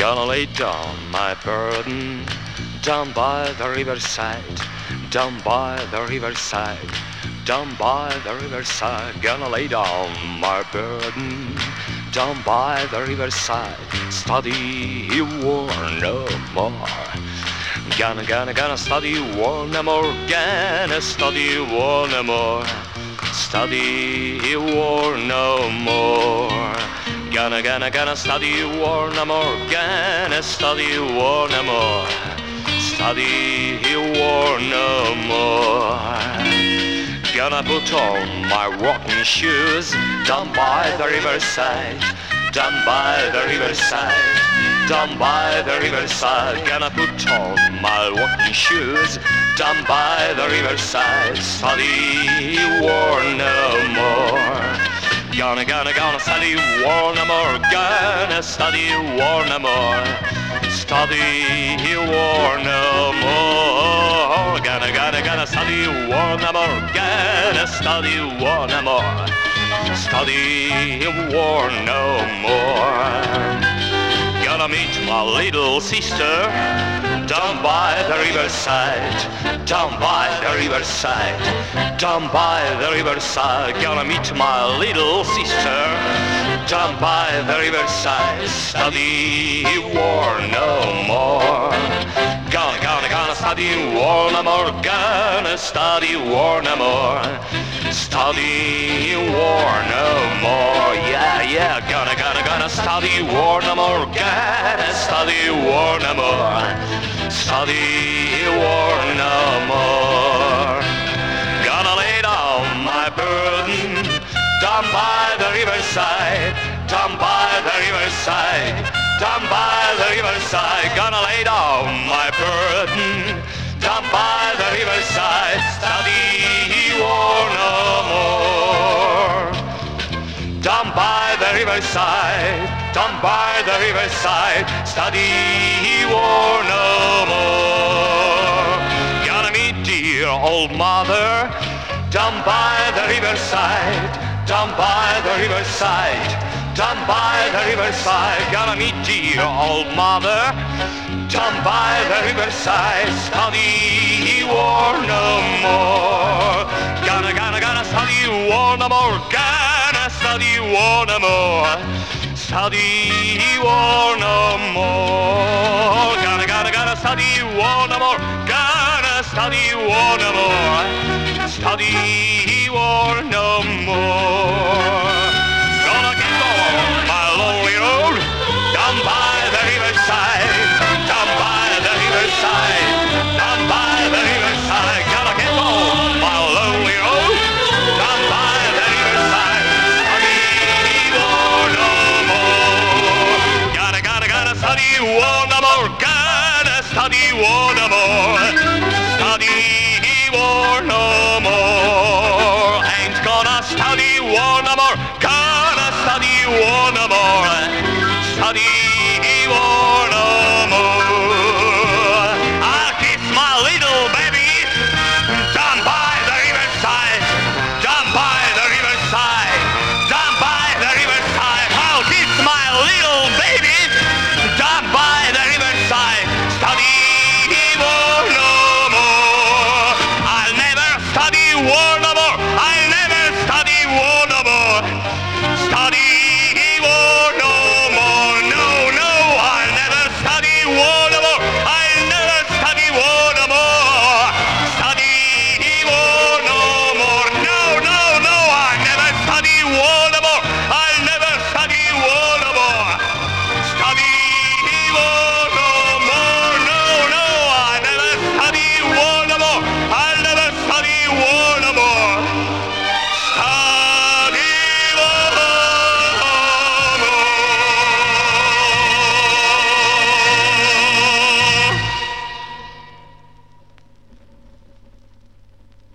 Gonna lay down my burden down by the riverside, down by the riverside, down by the riverside. Gonna lay down my burden down by the riverside. Study war no more. Gonna, gonna, gonna study war no more. Gonna study war no more. Study war no more. Gonna, gonna, gonna study war no more. Gonna study war no more. Study war no more. Gonna put on my walking shoes down by the riverside. Down by the riverside. Down by the riverside. Gonna put on my walking shoes down by the riverside. Study war no more. Gonna, gonna, gonna war no more. Gonna study war no more. Study war no more. Gonna, gonna, gonna study war no more. Gonna study war no more. Study war no more. Gonna meet my little sister down by the riverside, down by the riverside, down by the riverside. Gonna meet my little sister down by the riverside. Study war no more. Gonna, gonna, gonna study war no more. Gonna study war no more. Study war no more. Yeah, yeah. Gonna, study war no more. Gonna study war no more. Study war no more. Gonna lay down my burden down by the riverside, down by the riverside, down by the riverside. Gonna lay down my burden down by the riverside. By the riverside, study war no more. Gonna meet dear old mother down by the riverside, down by the riverside, down by the riverside. Gonna meet dear old mother down by the riverside, study war no more. Gonna, gonna, gonna study war no more. Gonna study war no more. Study war no more. Gonna, gonna, gonna study war no more. Gonna study war no more. Study one more, gotta study one more, study one more. Ain't gonna study one more, gotta study one more, study.